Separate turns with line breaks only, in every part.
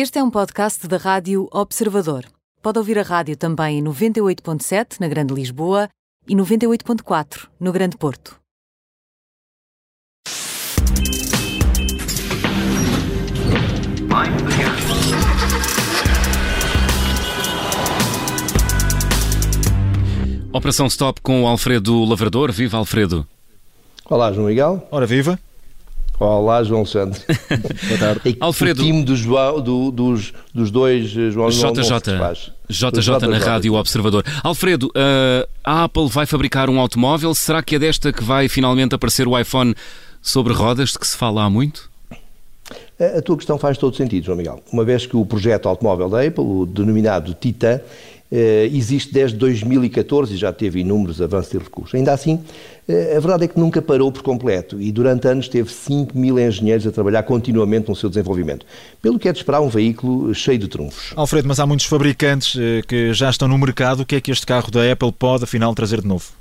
Este é um podcast da Rádio Observador. Pode ouvir a rádio também em 98.7 na Grande Lisboa e 98.4 no Grande Porto.
Operação Stop com o Alfredo Lavrador. Viva, Alfredo.
Olá, João Miguel.
Ora, viva.
Olá, João Alexandre.
Boa tarde.
Alfredo.
O time do João, do- dos, dos dois eh, João João não se faz.
JJ, na Rádio Observador. Alfredo, uh, a Apple vai fabricar um automóvel. Será que é desta que vai finalmente aparecer o iPhone sobre rodas, de que se fala há muito?
A tua questão faz todo sentido, João Miguel. Uma vez que o projeto automóvel da Apple, o denominado Titan, existe desde 2014 e já teve inúmeros avanços e recursos. Ainda assim, eh, a verdade é que nunca parou por completo e durante anos teve 5 mil engenheiros a trabalhar continuamente no seu desenvolvimento. Pelo que é de esperar um veículo cheio de trunfos.
Alfredo, mas há muitos fabricantes eh, que já estão no mercado. O que é que este carro da Apple pode, afinal, trazer de novo?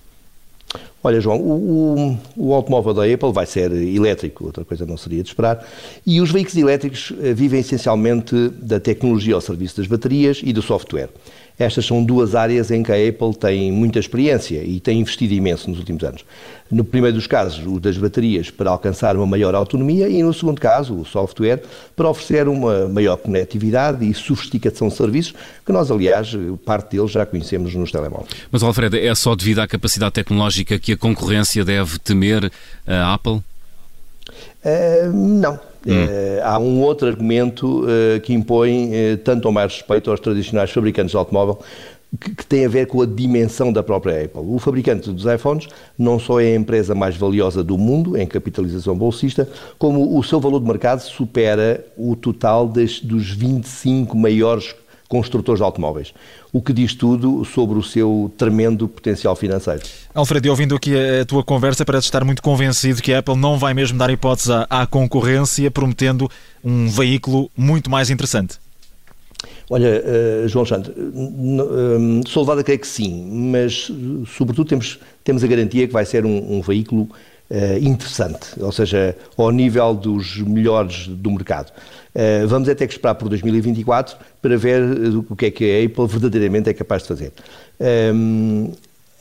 Olha, João, o, o- o automóvel da Apple vai ser elétrico, outra coisa não seria de esperar, e os veículos elétricos eh, vivem essencialmente da tecnologia ao serviço das baterias e do software. Estas são duas áreas em que a Apple tem muita experiência e tem investido imenso nos últimos anos. No primeiro dos casos, o das baterias para alcançar uma maior autonomia e no segundo caso, o software para oferecer uma maior conectividade e sofisticação de serviços, que nós, aliás, parte deles já conhecemos nos telemóveis.
Mas, Alfredo, é só devido à capacidade tecnológica que a concorrência deve temer a Apple?
Eh, não. Eh, há um outro argumento eh, que impõe tanto ou mais respeito aos tradicionais fabricantes de automóvel que, que tem a ver com a dimensão da própria Apple. O fabricante dos iPhones não só é a empresa mais valiosa do mundo em capitalização bolsista, como o seu valor de mercado supera o total das- dos 25 maiores construtores de automóveis. O que diz tudo sobre o seu tremendo potencial financeiro.
Alfredo, e ouvindo aqui a, tua conversa, parece estar muito convencido que a Apple não vai mesmo dar hipótese à, à concorrência, prometendo um veículo muito mais interessante.
Olha, eh, João Alexandre, n- sou levado a crer que sim, mas eh, sobretudo temos, temos a garantia que vai ser um, um veículo interessante, ou seja, ao nível dos melhores do mercado. Eh, vamos até que esperar por 2024 para ver eh, o que é que a Apple verdadeiramente é capaz de fazer.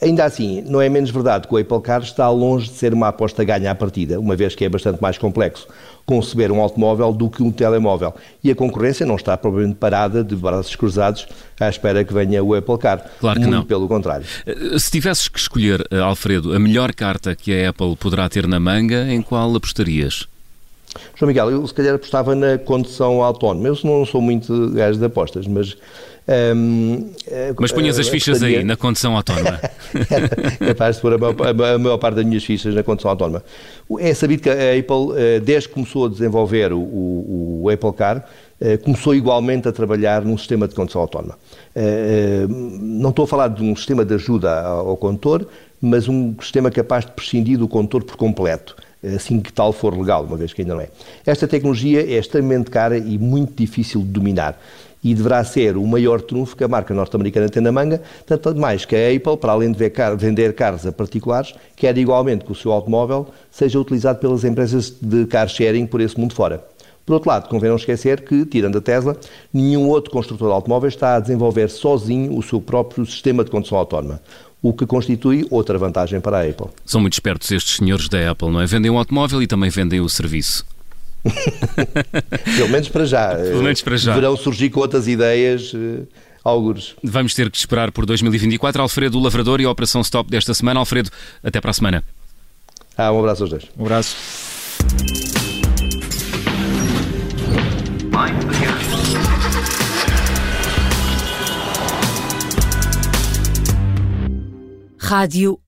Ainda assim, não é menos verdade que o Apple Car está longe de ser uma aposta ganha à partida, uma vez que é bastante mais complexo conceber um automóvel do que um telemóvel. E a concorrência não está provavelmente parada de braços cruzados à espera que venha o Apple Car.
Claro que
Muito
não.
pelo contrário.
Uh, Se tivesses que escolher, uh, Alfredo, a melhor carta que a Apple poderá ter na manga, em qual apostarias?
João Miguel, eu se calhar apostava na condução autónoma. Eu não sou muito gajo de apostas, mas... eh,
Mas punhas as
eh,
fichas aí, na condução autónoma.
capaz de pôr a maior, a- maior parte das minhas fichas na condução autónoma. É sabido que a Apple, eh, desde que começou a desenvolver o, o- o Apple Car, começou igualmente a trabalhar num sistema de condução autónoma. Não estou a falar de um sistema de ajuda ao condutor, mas um sistema capaz de prescindir do condutor por completo, assim que tal for legal, uma vez que ainda não é. Esta tecnologia é extremamente cara e muito difícil de dominar e deverá ser o maior trunfo que a marca norte-americana tem na manga, tanto mais que a Apple, para além de vender carros a particulares, quer igualmente que o seu automóvel seja utilizado pelas empresas de car sharing por esse mundo fora. Por outro lado, convém não esquecer que, tirando a Tesla, nenhum outro construtor de automóveis está a desenvolver sozinho o seu próprio sistema de condução autónoma, o que constitui outra vantagem para a Apple.
São muito espertos estes senhores da Apple, não é? Vendem o automóvel e também vendem o serviço.
Pelo menos para já.
Pelo menos para já.
Deverão surgir com outras ideias, eh, algures.
Vamos ter que esperar por 2024. Alfredo Lavrador e a Operação Stop desta semana. Alfredo, até para a semana.
Ah, um abraço aos dois.
Um abraço.
Rádio